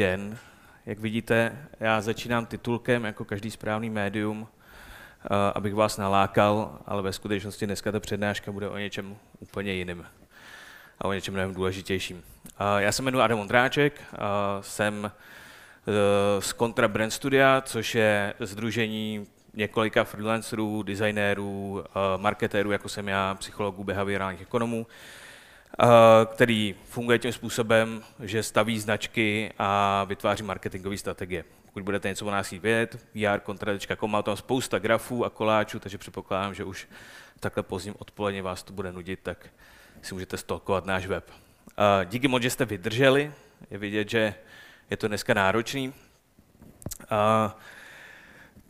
den. Jak vidíte, já začínám titulkem jako každý správný médium, eh, abych vás nalákal, ale ve skutečnosti dneska ta přednáška bude o něčem úplně jiném a o něčem mnohem důležitějším. Já se jmenuji Adam Ondráček, jsem z Contra Brand Studia, což je združení několika freelancerů, designérů, marketérů, jako jsem já, psychologů, behaviorálních ekonomů, který funguje tím způsobem, že staví značky a vytváří marketingové strategie. Pokud budete něco o nás chtít vědět, vrkontra.com, má tam spousta grafů a koláčů, takže předpokládám, že už takhle pozdním odpoledně vás to bude nudit, tak si můžete stolkovat náš web. Díky moc, že jste vydrželi. Je vidět, že je to dneska náročný.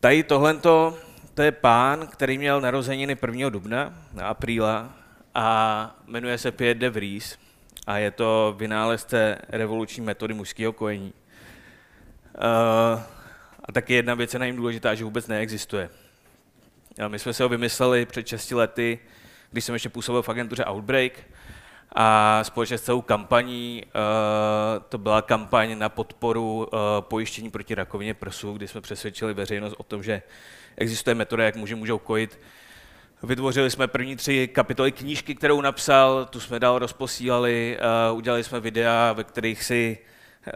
Tady tohle to je pán, který měl narozeniny 1. dubna, na apríla, a jmenuje se Pierre de Vries a je to vynálezce revoluční metody mužského kojení. Uh, a taky jedna věc je na jim důležitá, že vůbec neexistuje. A my jsme se ho vymysleli před 6 lety, když jsem ještě působil v agentuře Outbreak a společně s celou kampaní, uh, to byla kampaň na podporu uh, pojištění proti rakovině prsu, kdy jsme přesvědčili veřejnost o tom, že existuje metoda, jak muži můžou kojit Vytvořili jsme první tři kapitoly knížky, kterou napsal, tu jsme dál rozposílali, uh, udělali jsme videa, ve kterých si uh,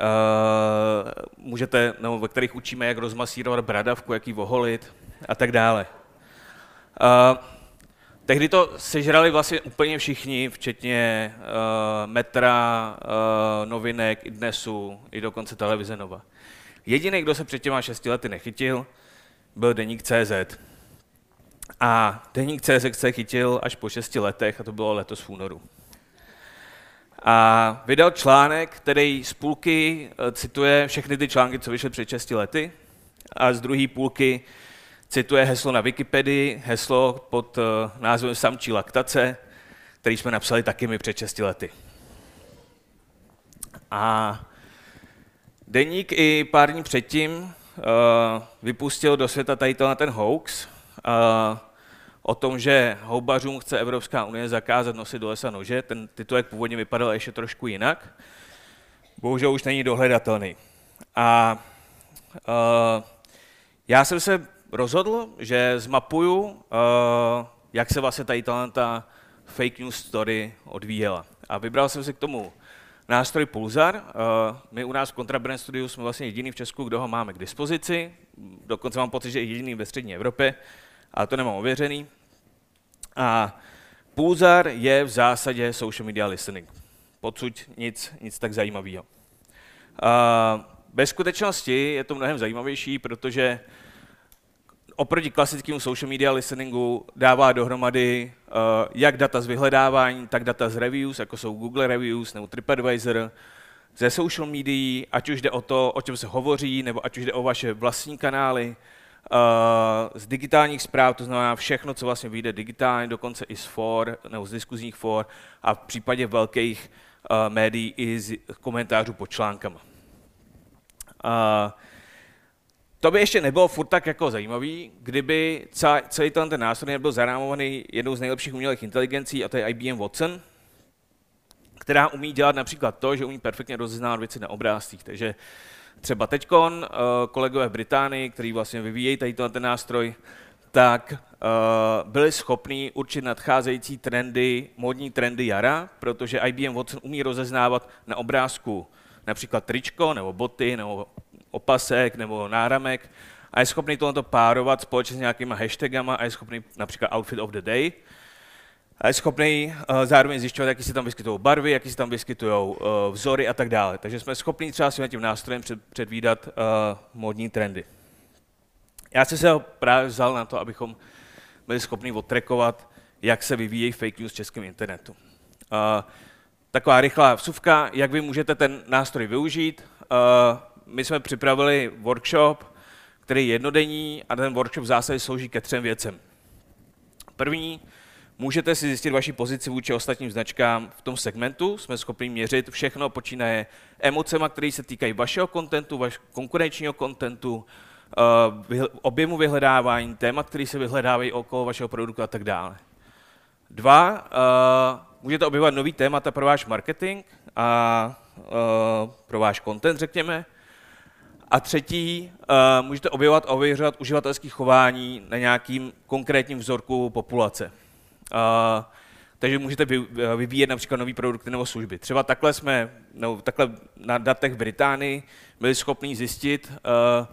můžete, nebo ve kterých učíme, jak rozmasírovat bradavku, jak ji voholit a tak dále. Uh, tehdy to sežrali vlastně úplně všichni, včetně uh, metra, uh, novinek, i dnesu, i dokonce televize Nova. Jediný, kdo se před těma šesti lety nechytil, byl deník CZ. A deník CSX se chytil až po šesti letech, a to bylo letos v únoru. A vydal článek, který z půlky eh, cituje všechny ty články, co vyšly před 6 lety, a z druhé půlky cituje heslo na Wikipedii, heslo pod eh, názvem Samčí laktace, který jsme napsali taky my před 6 lety. A deník i pár dní předtím uh, vypustil do světa tady ten hoax, o tom, že houbařům chce Evropská unie zakázat nosit do lesa nože. Ten titulek původně vypadal ještě trošku jinak. Bohužel už není dohledatelný. A já jsem se rozhodl, že zmapuju, jak se vlastně tady ta fake news story odvíjela. A vybral jsem si k tomu nástroj Pulsar. My u nás v Contrabrand Studiu jsme vlastně jediný v Česku, kdo ho máme k dispozici. Dokonce mám pocit, že jediný ve střední Evropě ale to nemám ověřený. A Pulsar je v zásadě social media listening. Podsud nic, nic tak zajímavého. ve skutečnosti je to mnohem zajímavější, protože oproti klasickému social media listeningu dává dohromady uh, jak data z vyhledávání, tak data z reviews, jako jsou Google Reviews nebo TripAdvisor, ze social médií, ať už jde o to, o čem se hovoří, nebo ať už jde o vaše vlastní kanály, z digitálních zpráv, to znamená všechno, co vlastně vyjde digitálně, dokonce i z for, nebo z diskuzních for a v případě velkých uh, médií i z komentářů pod článkama. Uh, to by ještě nebylo furt tak jako zajímavý, kdyby celý ten, nástroj nebyl zarámovaný jednou z nejlepších umělých inteligencí, a to je IBM Watson, která umí dělat například to, že umí perfektně rozeznávat věci na obrázcích. Takže třeba teďkon, eh, kolegové v Británii, kteří vlastně vyvíjejí tady ten nástroj, tak uh, byli schopni určit nadcházející trendy, modní trendy jara, protože IBM Watson umí rozeznávat na obrázku například tričko, nebo boty, nebo opasek, nebo náramek a je schopný tohle párovat společně s nějakýma hashtagama a je schopný například outfit of the day, schopný uh, zároveň zjišťovat, jaký se tam vyskytují barvy, jaký se tam vyskytují uh, vzory a tak dále. Takže jsme schopni třeba s tím nástrojem před, předvídat uh, módní trendy. Já jsem se ho právě vzal na to, abychom byli schopni odtrekovat, jak se vyvíjejí fake news v českém internetu. Taková rychlá vsuvka, jak vy můžete ten nástroj využít. My jsme připravili workshop, který je jednodenní a ten workshop v zásadě slouží ke třem věcem. První, Můžete si zjistit vaši pozici vůči ostatním značkám v tom segmentu. Jsme schopni měřit všechno, počínaje emocema, které se týkají vašeho kontentu, vaš konkurenčního kontentu, uh, objemu vyhledávání, témat, které se vyhledávají okolo vašeho produktu a tak dále. Dva, uh, můžete objevovat nový témata pro váš marketing a uh, pro váš content, řekněme. A třetí, můžete objevovat a ověřovat uživatelské chování na nějakým konkrétním vzorku populace. Takže můžete vyvíjet například nový produkty nebo služby. Třeba takhle jsme, no, takhle na datech v Británii byli schopni zjistit, uh,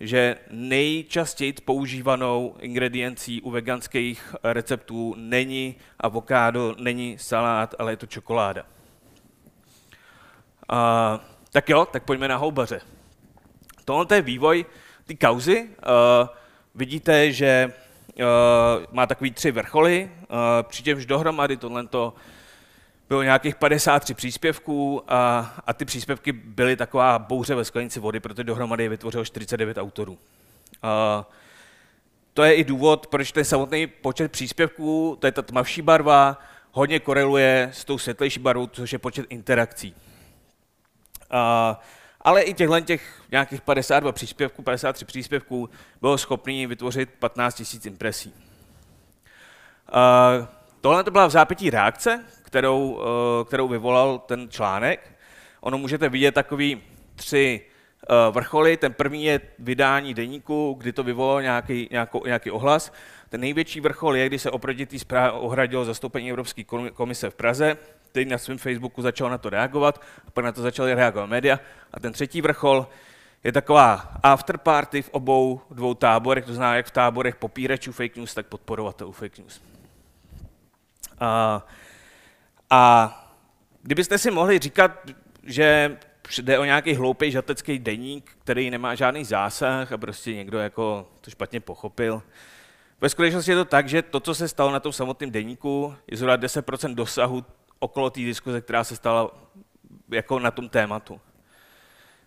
že nejčastěji používanou ingrediencí u veganských receptů není avokádo, není salát, ale je to čokoláda. Uh, tak jo, tak pojďme na houbaře. Tohle je vývoj ty kauzy. Uh, vidíte, že má takový tři vrcholy, uh, přičemž dohromady tohle bylo nějakých 53 příspěvků a, a ty příspěvky byly taková bouře ve sklenici vody, protože dohromady je vytvořilo 49 autorů. Uh, to je i důvod, proč ten samotný počet příspěvků, to je ta tmavší barva, hodně koreluje s tou světlejší barvou, což je počet interakcí. Uh, ale i těchto těch nějakých 52 příspěvků, 53 příspěvků bylo schopný vytvořit 15 000 impresí. Tohle to byla v zápětí reakce, kterou, uh, kterou vyvolal ten článek. Ono můžete vidět takový tři uh, vrcholy. Ten první je vydání deníku, kdy to vyvolalo nějaký, nějakou, nějaký ohlas. Ten největší vrchol je, kdy se oproti té zprávě ohradilo zastoupení Evropské komise v Praze který na svém Facebooku začal na to reagovat, a pak na to začaly reagovat média. A ten třetí vrchol je taková afterparty v obou dvou táborech, to znamená jak v táborech popíračů fake news, tak podporovatelů fake news. A, a kdybyste si mohli říkat, že jde o nějaký hloupý žatecký deník, který nemá žádný zásah a prostě někdo jako to špatně pochopil. Ve skutečnosti je to tak, že to, co se stalo na tom samotném deníku, je zhruba 10% dosahu okolo té diskuze, která se stala jako na tom tématu.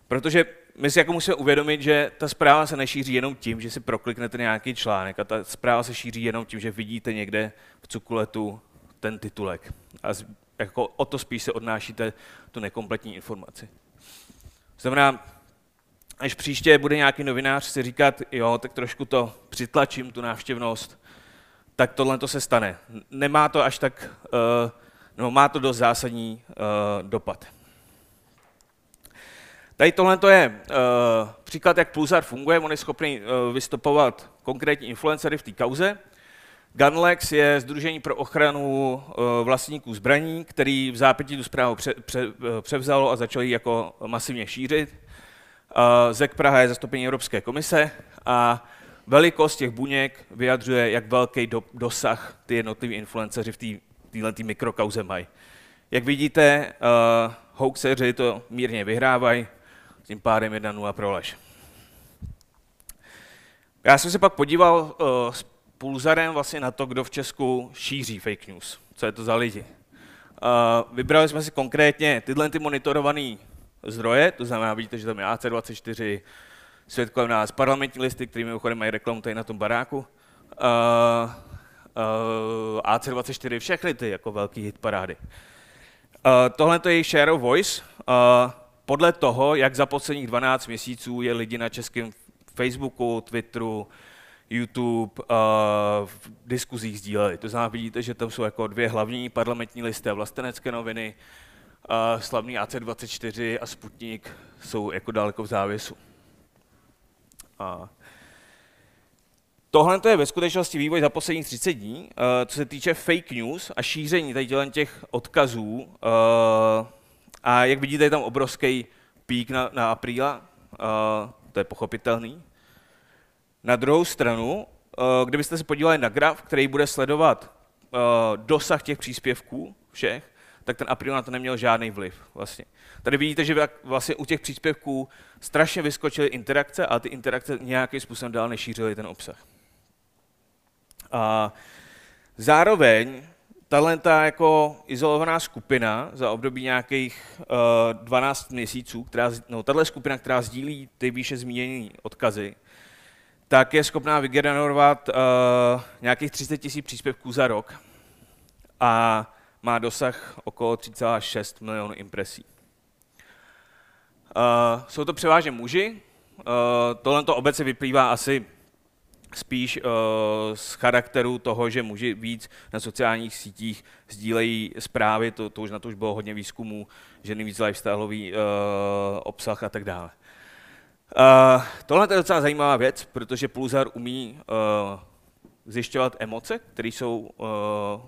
Protože my si jako musíme uvědomit, že ta zpráva se nešíří jenom tím, že si prokliknete nějaký článek a ta zpráva se šíří jenom tím, že vidíte někde v cukuletu ten titulek. A jako o to spíš se odnášíte tu nekompletní informaci. Znamená, až příště bude nějaký novinář si říkat, jo, tak trošku to přitlačím, tu návštěvnost, tak tohle to se stane. Nemá to až tak uh, no, má to dost zásadní uh, dopad. Tady tohle je uh, příklad, jak Pulsar funguje. On je schopný uh, vystupovat konkrétní influencery v té kauze. Gunlex je Združení pro ochranu uh, vlastníků zbraní, který v zápětí tu zprávu pře, pře, převzalo a začal ji jako masivně šířit. Uh, ZEK Praha je zastoupení Evropské komise a velikost těch buněk vyjadřuje, jak velký do, dosah ty jednotliví influenceři v té téhle mikrokauze mají. Jak vidíte, uh, hoaxeři to mírně vyhrávají, tím pádem 1-0 pro lež. Já jsem se pak podíval uh, s Pulzarem vlastně na to, kdo v Česku šíří fake news. Co je to za lidi. Uh, vybrali jsme si konkrétně tyhle ty monitorované zdroje, to znamená, vidíte, že tam je AC24, svět nás, parlamentní listy, který mimochodem mají reklamu tady na tom baráku. Uh, uh, eh, AC24, všechny ty jako velký hit parády. Uh, tohle to je jejich share of voice. Uh, podle toho, jak za posledních 12 měsíců je lidi na českém Facebooku, Twitteru, YouTube uh, v diskuzích sdíleli. To znamená, vidíte, že tam jsou jako dvě hlavní parlamentní listy a vlastenecké noviny, uh, slavný AC24 a Sputnik jsou jako daleko v závěsu. Uh, Tohle je ve skutečnosti vývoj za posledních 30 dní, uh, co se týče fake news a šíření tady těch odkazů. Uh, a jak vidíte, je tam obrovský pík na, na apríla, uh, to je pochopitelný. Na druhou stranu, kdybyste se podívali na graf, který bude sledovat dosah těch příspěvků všech, tak ten apríl na to neměl žádný vliv. Vlastně. Tady vidíte, že vlastně u těch příspěvků strašně vyskočily interakce a ty interakce nějakým způsobem dál nešířily ten obsah. A zároveň tahle jako izolovaná skupina za období nějakých uh, 12 měsíců, která, no, tahle skupina, která sdílí ty výše zmíněné odkazy, tak je schopná vygenerovat uh, nějakých 30 tisíc příspěvků za rok a má dosah okolo 3,6 milionů impresí. Uh, jsou to převážně muži. Uh, tohle to obecně vyplývá asi spíš uh, z charakteru toho, že muži víc na sociálních sítích sdílejí zprávy, to, to už na to už bylo hodně výzkumů, ženy víc lifestyleový uh, obsah a tak dále. Uh, tohle je docela zajímavá věc, protože Pulsar umí uh, zjišťovat emoce, které jsou uh,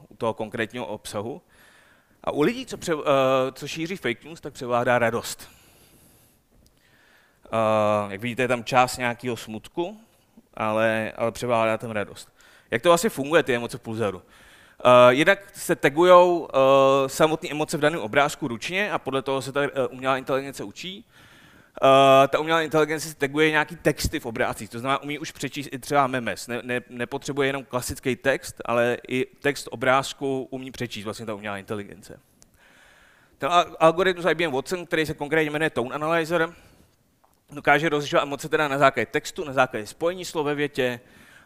u toho konkrétního obsahu. A u lidí, co, pře, uh, co šíří fake news, tak převládá radost. Uh, jak vidíte, je tam část nějakého smutku, ale, ale převládá tam radost. Jak to vlastně funguje, ty emoce v Pulsaru? Uh, jednak se tagují uh, samotné emoce v daném obrázku ručně a podle toho se ta uh, umělá inteligence učí. Uh, ta umělá inteligence si taguje nějaký texty v obrázcích, to znamená, umí už přečíst i třeba memes. Ne, ne, nepotřebuje jenom klasický text, ale i text obrázku umí přečíst vlastně ta umělá inteligence. Ten algoritmus IBM Watson, který se konkrétně jmenuje Tone Analyzer, dokáže rozlišovat emoce teda na základě textu, na základě spojení slov ve větě,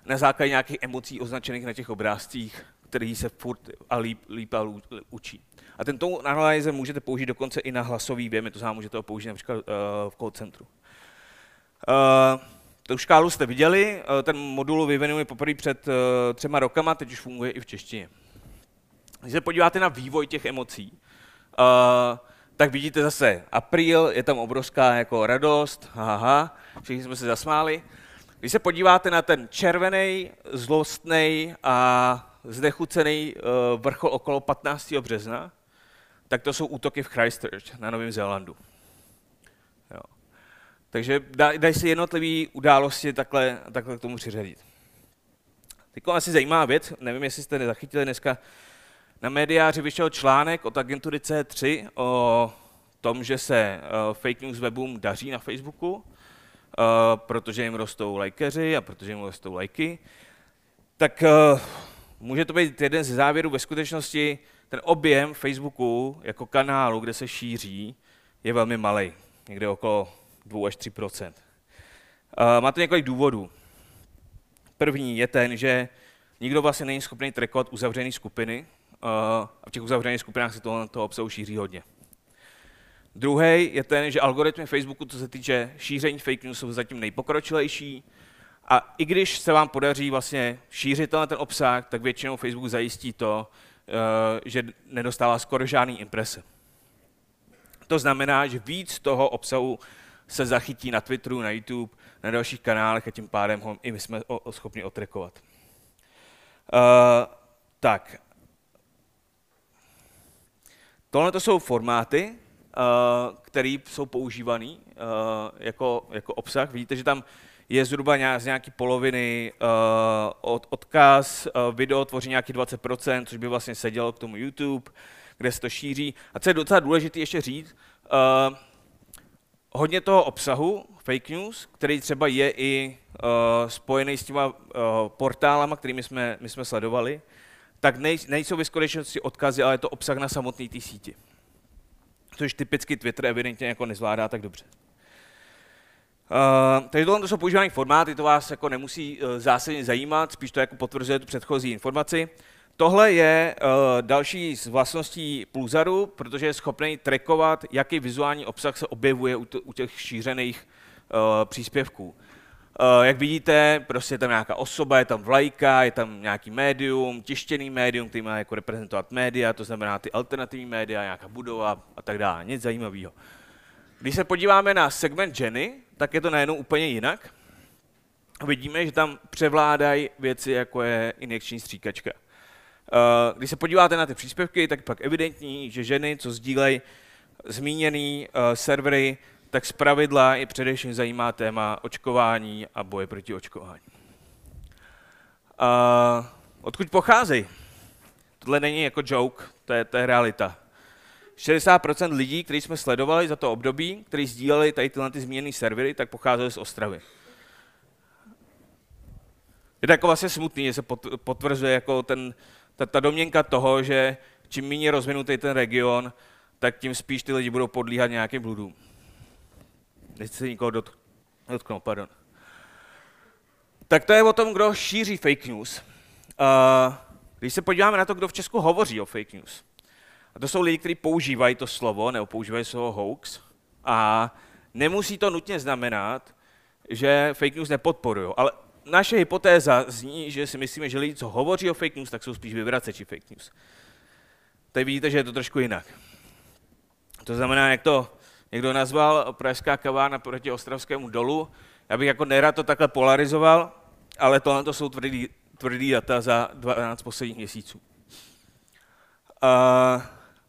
na základě nějakých emocí označených na těch obrázcích, který se furt a líp, líp a učí. A ten tone analyzer můžete použít dokonce i na hlasový věmy, to znamená, můžete ho použít například uh, v call centru. Uh, tu škálu jste viděli, uh, ten modul vyvinuli poprvé před uh, třema rokama, teď už funguje i v češtině. Když se podíváte na vývoj těch emocí, uh, tak vidíte zase apríl, je tam obrovská jako radost, haha, všichni jsme se zasmáli. Když se podíváte na ten červený, zlostný a znechucený uh, vrchol okolo 15. března, tak to jsou útoky v Christchurch na Novém Zélandu. Jo. Takže dají se jednotlivé události takhle, takhle k tomu přiřadit. Teď asi zajímavá věc, nevím, jestli jste nezachytili dneska, na médiáři vyšel článek od agentury C3 o tom, že se uh, fake news webům daří na Facebooku, uh, protože jim rostou lajkeři a protože jim rostou lajky. Tak uh, může to být jeden ze závěrů. Ve skutečnosti ten objem Facebooku jako kanálu, kde se šíří, je velmi malý, někde okolo 2 až 3 uh, Má to několik důvodů. První je ten, že nikdo vlastně není schopný trackovat uzavřené skupiny, a v těch uzavřených skupinách se toho, toho obsahu šíří hodně. Druhý je ten, že algoritmy Facebooku, co se týče šíření fake news, jsou zatím nejpokročilejší. A i když se vám podaří vlastně šířit ten obsah, tak většinou Facebook zajistí to, eh, že nedostává skoro žádný imprese. To znamená, že víc toho obsahu se zachytí na Twitteru, na YouTube, na dalších kanálech a tím pádem ho i my jsme schopni otrekovat. Uh, tak, Tohle to jsou formáty, uh, které jsou používané uh, jako, jako obsah. Vidíte, že tam je zhruba z nějaké poloviny uh, od, odkaz, video tvoří nějaký 20%, což by vlastně sedělo k tomu YouTube, kde se to šíří. A co je docela důležité ještě říct, hodně toho obsahu, fake news, který třeba je i spojený s těma portálama, kterými jsme, my jsme sledovali, tak nej, nejsou ve skutečnosti odkazy, ale je to obsah na samotné té síti. Což typicky Twitter evidentně jako nezvládá tak dobře. Uh, takže tohle to jsou používané formáty, to vás jako nemusí uh, zásadně zajímat, spíš to jako potvrzuje tu předchozí informaci. Tohle je uh, další z vlastností Pulsaru, protože je schopný trackovat, jaký vizuální obsah se objevuje u, u těch šířených uh, příspěvků. Uh, jak vidíte, prostě je tam nějaká osoba, je tam vlajka, je tam nějaký médium, tištěný médium, který má jako reprezentovat média, to znamená ty alternativní média, nějaká budova a tak dále. Nic zajímavého. Když se podíváme na segment Jenny, tak je to najednou úplně jinak. Vidíme, že tam převládají věci, jako je injekční stříkačka. Uh, když se podíváte na ty příspěvky, tak pak evidentní, že ženy, co sdílejí zmíněný uh, servery, tak z pravidla i především zajímá téma očkování a boje proti očkování. A odkud pocházejí? Tohle není jako joke, to je, to je realita. 60% lidí, kteří jsme sledovali za to období, kteří sdíleli tady tyhle ty zmíněné servery, tak pocházeli z Ostravy. Je to jako vlastně smutný, že se potvrzuje jako ten, ta, ta domněnka toho, že čím méně rozvinutý ten region, tak tím spíš ty lidi budou podlíhat nějakým bludům. Nechci se nikoho dot, dotknout, pardon. Tak to je o tom, kdo šíří fake news. Když se podíváme na to, kdo v Česku hovoří o fake news, a to jsou lidi, kteří používají to slovo, nebo používají slovo hoax, a nemusí to nutně znamenat, že fake news nepodporují. Ale naše hypotéza zní, že si myslíme, že lidi, co hovoří o fake news, tak jsou spíš vyvraceči fake news. Tady vidíte, že je to trošku jinak. To znamená, jak to někdo nazval Pražská kavárna proti Ostravskému dolu. Já bych jako nerad to takhle polarizoval, ale tohle to jsou tvrdý, tvrdý data za 12 posledních měsíců.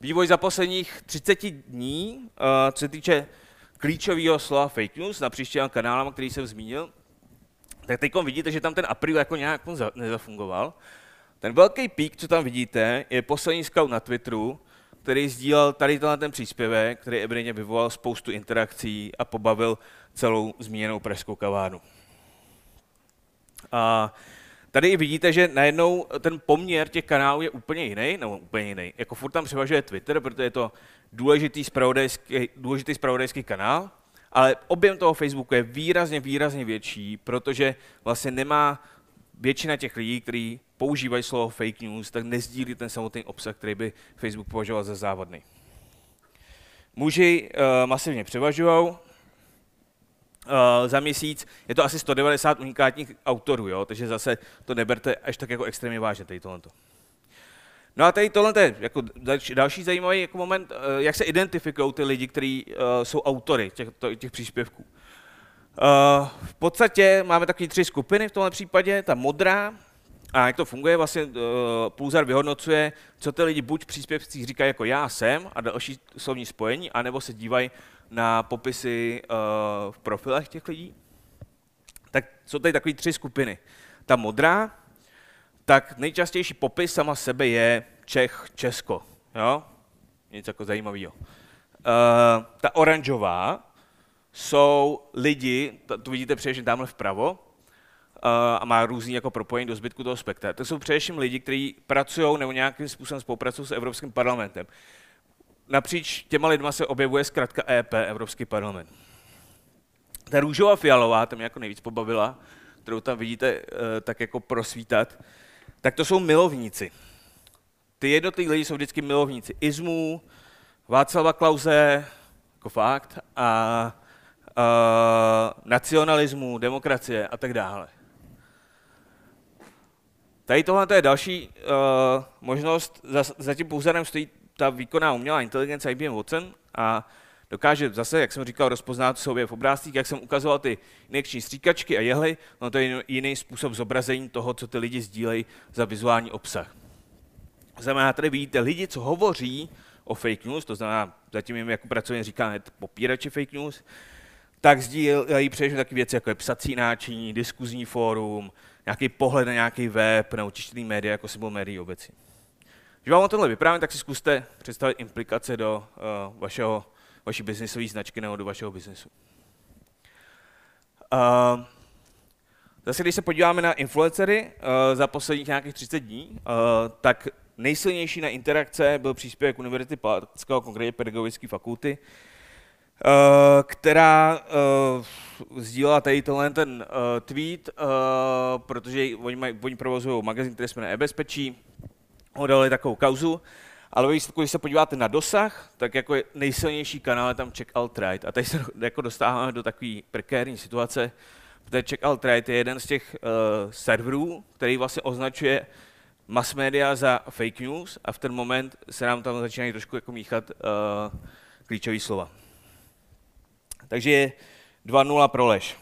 Vývoj za posledních 30 dní, co se týče klíčového slova fake news na příštím kanálem, který jsem zmínil, tak teď vidíte, že tam ten april jako nějak nezafungoval. Ten velký pík, co tam vidíte, je poslední scout na Twitteru, který sdílel tady tenhle ten příspěvek, který evidentně vyvolal spoustu interakcí a pobavil celou zmíněnou pražskou kavárnu. A tady vidíte, že najednou ten poměr těch kanálů je úplně jiný, nebo úplně jiný. Jako furt tam převažuje Twitter, protože je to důležitý spravodajský, důležitý spravodajský kanál, ale objem toho Facebooku je výrazně, výrazně větší, protože vlastně nemá většina těch lidí, kteří používají slovo fake news, tak nezdílí ten samotný obsah, který by Facebook považoval za závadný. Muži uh, masivně převažují, uh, za měsíc. Je to asi 190 unikátních autorů, jo? takže zase to neberte až tak jako extrémně vážně, tady tohle. No a tady tohle je jako další zajímavý jako moment, uh, jak se identifikují ty lidi, kteří uh, jsou autory těch, to, těch příspěvků. Uh, v podstatě máme takové tři skupiny v tomhle případě. Ta modrá, a jak to funguje, vlastně uh, Pulzar vyhodnocuje, co ty lidi buď v příspěvcích říkají jako já jsem a další slovní spojení, anebo se dívají na popisy uh, v profilech těch lidí, tak jsou tady takové tři skupiny. Ta modrá, tak nejčastější popis sama sebe je Čech, Česko. Jo? Nic jako zajímavého. Uh, ta oranžová jsou lidi, to vidíte především tamhle vpravo, uh, a má různý jako propojení do zbytku toho spektra. To jsou především lidi, kteří pracují nebo nějakým způsobem spolupracují s Evropským parlamentem napříč těma lidma se objevuje zkrátka EP, Evropský parlament. Ta růžová fialová, to mě jako nejvíc pobavila, kterou tam vidíte uh, tak jako prosvítat, tak to jsou milovníci. Ty jednotliví lidi jsou vždycky milovníci Izmu, Václava Klauze, jako fakt, a nacionalismu, demokracie a tak dále. Tady tohle je další uh, možnost, za, za tím pouzdrem stojí ta výkonná umělá inteligence IBM Watson a dokáže zase, jak jsem říkal, rozpoznat sobě v obrázcích, jak jsem ukazoval ty injekční stříkačky a jehly, no to je jiný způsob zobrazení toho, co ty lidi sdílejí za vizuální obsah. Znamená, tady vidíte lidi, co hovoří o fake news, to znamená, zatím jim jako pracovně říká hned popírači fake news, tak sdílejí především takové věci, jako je psací náčiní, diskuzní fórum, nějaký pohled na nějaký web, nebo tištěný média, jako symbol médií obecně. Když vám o tomhle vyprávím, tak si zkuste představit implikace do uh, vašeho, vaší biznisové značky nebo do vašeho biznesu. Uh, zase, když se podíváme na influencery uh, za posledních nějakých 30 dní, uh, tak nejsilnější na interakce byl příspěvek Univerzity Palackého, konkrétně pedagogické fakulty, která uh, sdílela tady tenhle ten uh, tweet, uh, protože oni, mají, oni provozují magazín, který jsme na e-bezpečí, ho dali takovou kauzu, ale když se podíváte na dosah, tak jako je nejsilnější kanál je tam Check Out Right. A tady se jako dostáváme do takové prekérní situace, protože Check Out Right je jeden z těch uh, serverů, který vlastně označuje mass media za fake news a v ten moment se nám tam začínají trošku jako míchat uh, klíčové slova. Takže je 2-0 pro lež.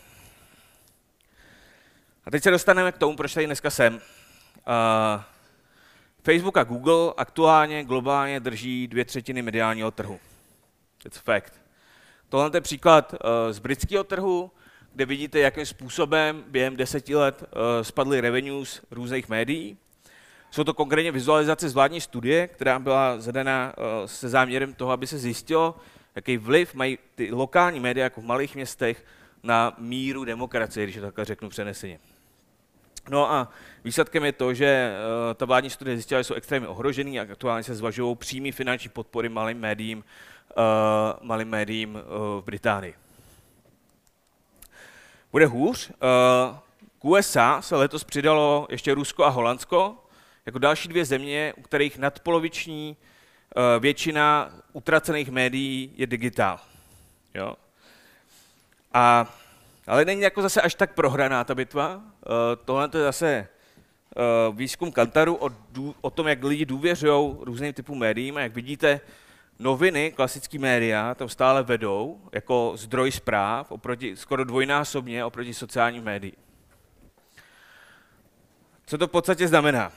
A teď se dostaneme k tomu, proč tady dneska jsem. Uh, Facebook a Google aktuálně globálně drží dvě třetiny mediálního trhu. It's fact. Tohle je příklad uh, z britského trhu, kde vidíte, jakým způsobem během deseti let uh, spadly revenues různých médií. Jsou to konkrétně vizualizace z vládní studie, která byla zadena uh, se záměrem toho, aby se zjistilo, jaký vliv mají ty lokální média jako v malých městech na míru demokracie, když to takhle řeknu přeneseně. No a výsledkem je to, že uh, ta vládní studie zjistila, že jsou extrémně ohrožený a aktuálně se zvažují přímý finanční podpory malým médiím, uh, malým médiím uh, v Británii. Bude hůř. K USA se letos přidalo ještě Rusko a Holandsko, jako další dvě země, u kterých nadpoloviční většina utracených médií je digitál. Jo? A ale není jako zase až tak prohraná ta bitva. Uh, tohle je zase uh, výzkum Kantaru o, o tom, jak lidi důvěřují různým typům médiím. A jak vidíte, noviny, klasické média, tam stále vedou jako zdroj zpráv oproti, skoro dvojnásobně oproti sociálním médiím. Co to v podstatě znamená?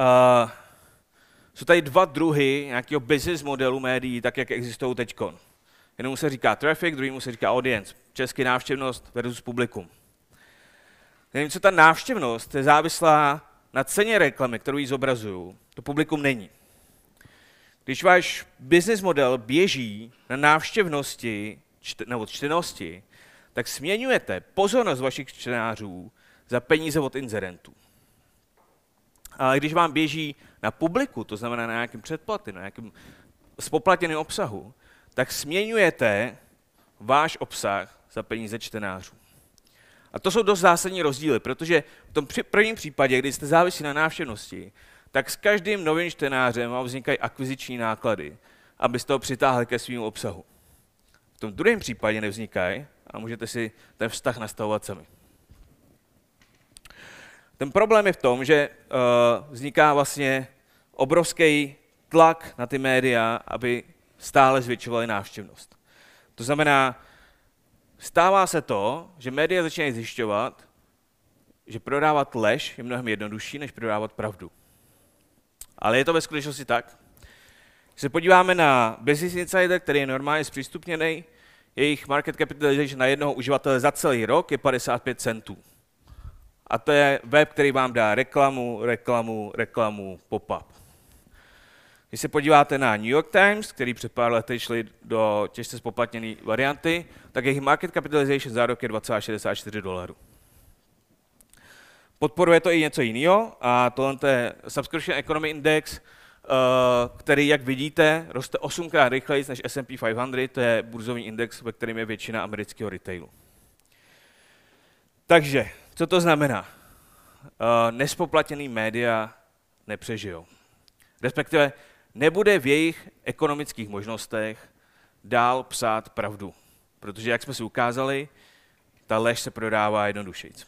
Uh, jsou tady dva druhy nějakého business modelu médií, tak jak existují teď. Jednomu se říká traffic, druhému se říká audience, český návštěvnost versus publikum. Nevím, co ta návštěvnost je závislá na ceně reklamy, kterou jí zobrazuju. To publikum není. Když váš business model běží na návštěvnosti nebo čtenosti, tak směňujete pozornost vašich čtenářů za peníze od inzerentů. Ale když vám běží na publiku, to znamená na nějakém předplaty, na nějakém spoplatněném obsahu, tak směňujete váš obsah za peníze čtenářů. A to jsou dost zásadní rozdíly, protože v tom prvním případě, kdy jste závisí na návštěvnosti, tak s každým novým čtenářem vám vznikají akviziční náklady, abyste ho přitáhli ke svým obsahu. V tom druhém případě nevznikají a můžete si ten vztah nastavovat sami. Ten problém je v tom, že uh, vzniká vlastně obrovský tlak na ty média, aby stále zvětšovaly návštěvnost. To znamená, stává se to, že média začínají zjišťovat, že prodávat lež je mnohem jednodušší, než prodávat pravdu. Ale je to ve skutečnosti tak. Když se podíváme na Business Insider, který je normálně zpřístupněný, jejich market capitalization na jednoho uživatele za celý rok je 55 centů. A to je web, který vám dá reklamu, reklamu, reklamu, pop-up. Když se podíváte na New York Times, který před pár lety šli do těžce spoplatněné varianty, tak jejich market capitalization za rok je 2,64 dolarů. Podporuje to i něco jiného a tohle je Subscription Economy Index, eh, který, jak vidíte, roste 8 krát rychleji než S&P 500, to je burzovní index, ve kterém je většina amerického retailu. Takže, co to znamená? Eh, nespoplatěný média nepřežijou. Respektive nebude v jejich ekonomických možnostech dál psát pravdu. Protože, jak jsme si ukázali, ta lež se prodává jednodušejíc.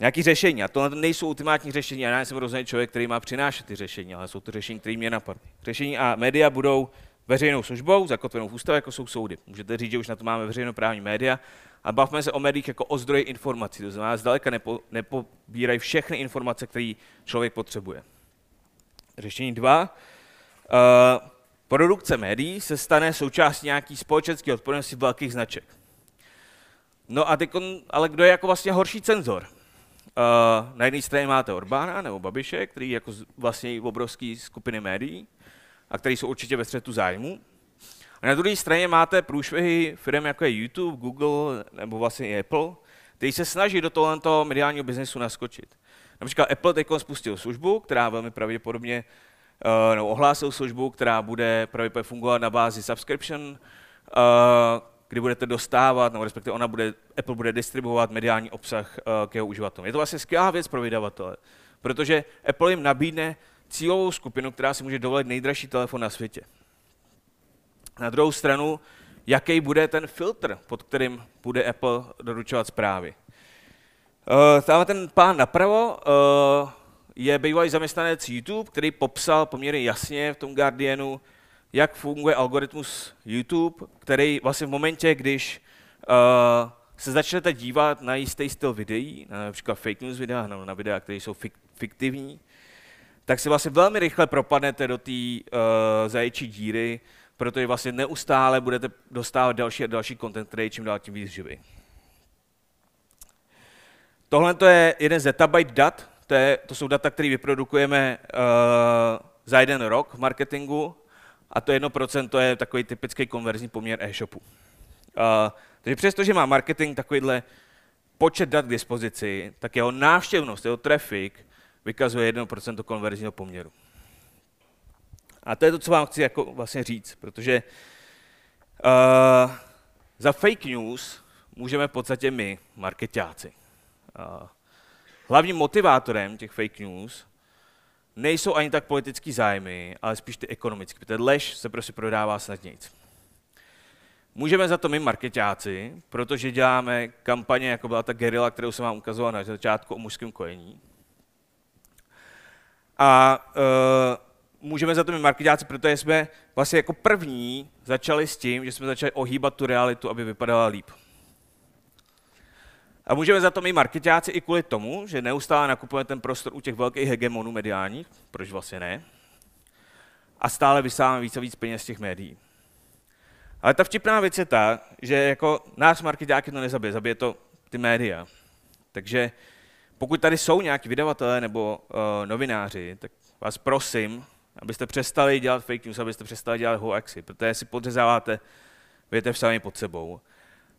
Nějaký řešení. A to nejsou ultimátní řešení. Já nejsem rozhodně člověk, který má přinášet ty řešení, ale jsou to řešení, které mě napadly. Řešení a média budou veřejnou službou, zakotvenou v ústavě, jako jsou soudy. Můžete říct, že už na to máme veřejnoprávní média. A bavme se o médiích jako o zdroji informací. To znamená, zdaleka nepo, nepobírají všechny informace, které člověk potřebuje. Řešení dva. Uh, produkce médií se stane součástí nějaký společenské odpovědnosti velkých značek. No a teď, ale kdo je jako vlastně horší cenzor? Uh, na jedné straně máte Orbána nebo Babiše, který jako vlastně obrovský skupiny médií a který jsou určitě ve střetu zájmu. A na druhé straně máte průšvihy firm jako je YouTube, Google nebo vlastně i Apple, který se snaží do tohoto mediálního biznesu naskočit. Například Apple teď spustil službu, která velmi pravděpodobně uh, no, ohlásil službu, která bude pravděpodobně fungovat na bázi subscription, uh, kdy budete dostávat, nebo respektive ona bude, Apple bude distribuovat mediální obsah uh, k jeho uživatelům. Je to vlastně skvělá věc pro vydavatele, protože Apple jim nabídne cílovou skupinu, která si může dovolit nejdražší telefon na světě. Na druhou stranu, jaký bude ten filtr, pod kterým bude Apple doručovat zprávy. Uh, tam ten pán napravo uh, je bývalý zaměstnanec YouTube, který popsal poměrně jasně v tom Guardianu, jak funguje algoritmus YouTube, který vlastně v momentě, když uh, se začnete dívat na jistý styl videí, na například fake news videa, nebo na videa, které jsou fik, fiktivní, tak se vlastně velmi rychle propadnete do té uh, zaječí díry, protože vlastně neustále budete dostávat další a další content, který je čím dál tím víc živý. Tohle je jeden zettabyte dat, to, je, to jsou data, které vyprodukujeme uh, za jeden rok v marketingu a to 1% je takový typický konverzní poměr e-shopu. Uh, takže přesto, že má marketing takovýhle počet dat k dispozici, tak jeho návštěvnost, jeho traffic vykazuje 1% konverzního poměru. A to je to, co vám chci jako vlastně říct, protože uh, za fake news můžeme v podstatě my, marketáci. Uh, hlavním motivátorem těch fake news nejsou ani tak politický zájmy, ale spíš ty ekonomické. Protože lež se prostě prodává snadnějc. Můžeme za to my marketáci, protože děláme kampaně, jako byla ta gerila, kterou jsem vám ukazoval na začátku o mužském kojení. A uh, můžeme za to my marketáci, protože jsme vlastně jako první začali s tím, že jsme začali ohýbat tu realitu, aby vypadala líp. A můžeme za to my marketáci i kvůli tomu, že neustále nakupujeme ten prostor u těch velkých hegemonů mediálních, proč vlastně ne, a stále vysáváme více a víc peněz z těch médií. Ale ta vtipná věc je ta, že jako nás marketáky to nezabije, zabije to ty média. Takže pokud tady jsou nějaký vydavatelé nebo uh, novináři, tak vás prosím, abyste přestali dělat fake news, abyste přestali dělat hoaxy, protože si podřezáváte větev sami pod sebou.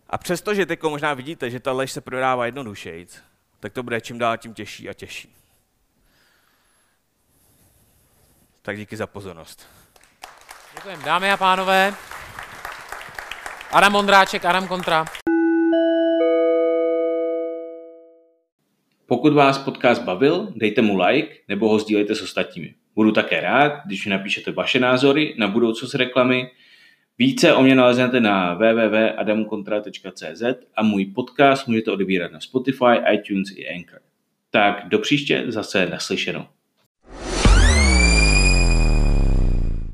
A přestože teď možná vidíte, že ta lež se prodává jednodušejc, tak to bude čím dál tím těžší a těžší. Tak díky za pozornost. Děkujeme. Dámy a pánové, Adam Ondráček, Adam Kontra. Pokud vás podcast bavil, dejte mu like nebo ho sdílejte s ostatními. Budu také rád, když mi napíšete vaše názory na budoucnost reklamy. Více o mě naleznete na www.adamkontra.cz a můj podcast můžete odebírat na Spotify, iTunes i Anchor. Tak do příště zase naslyšenou.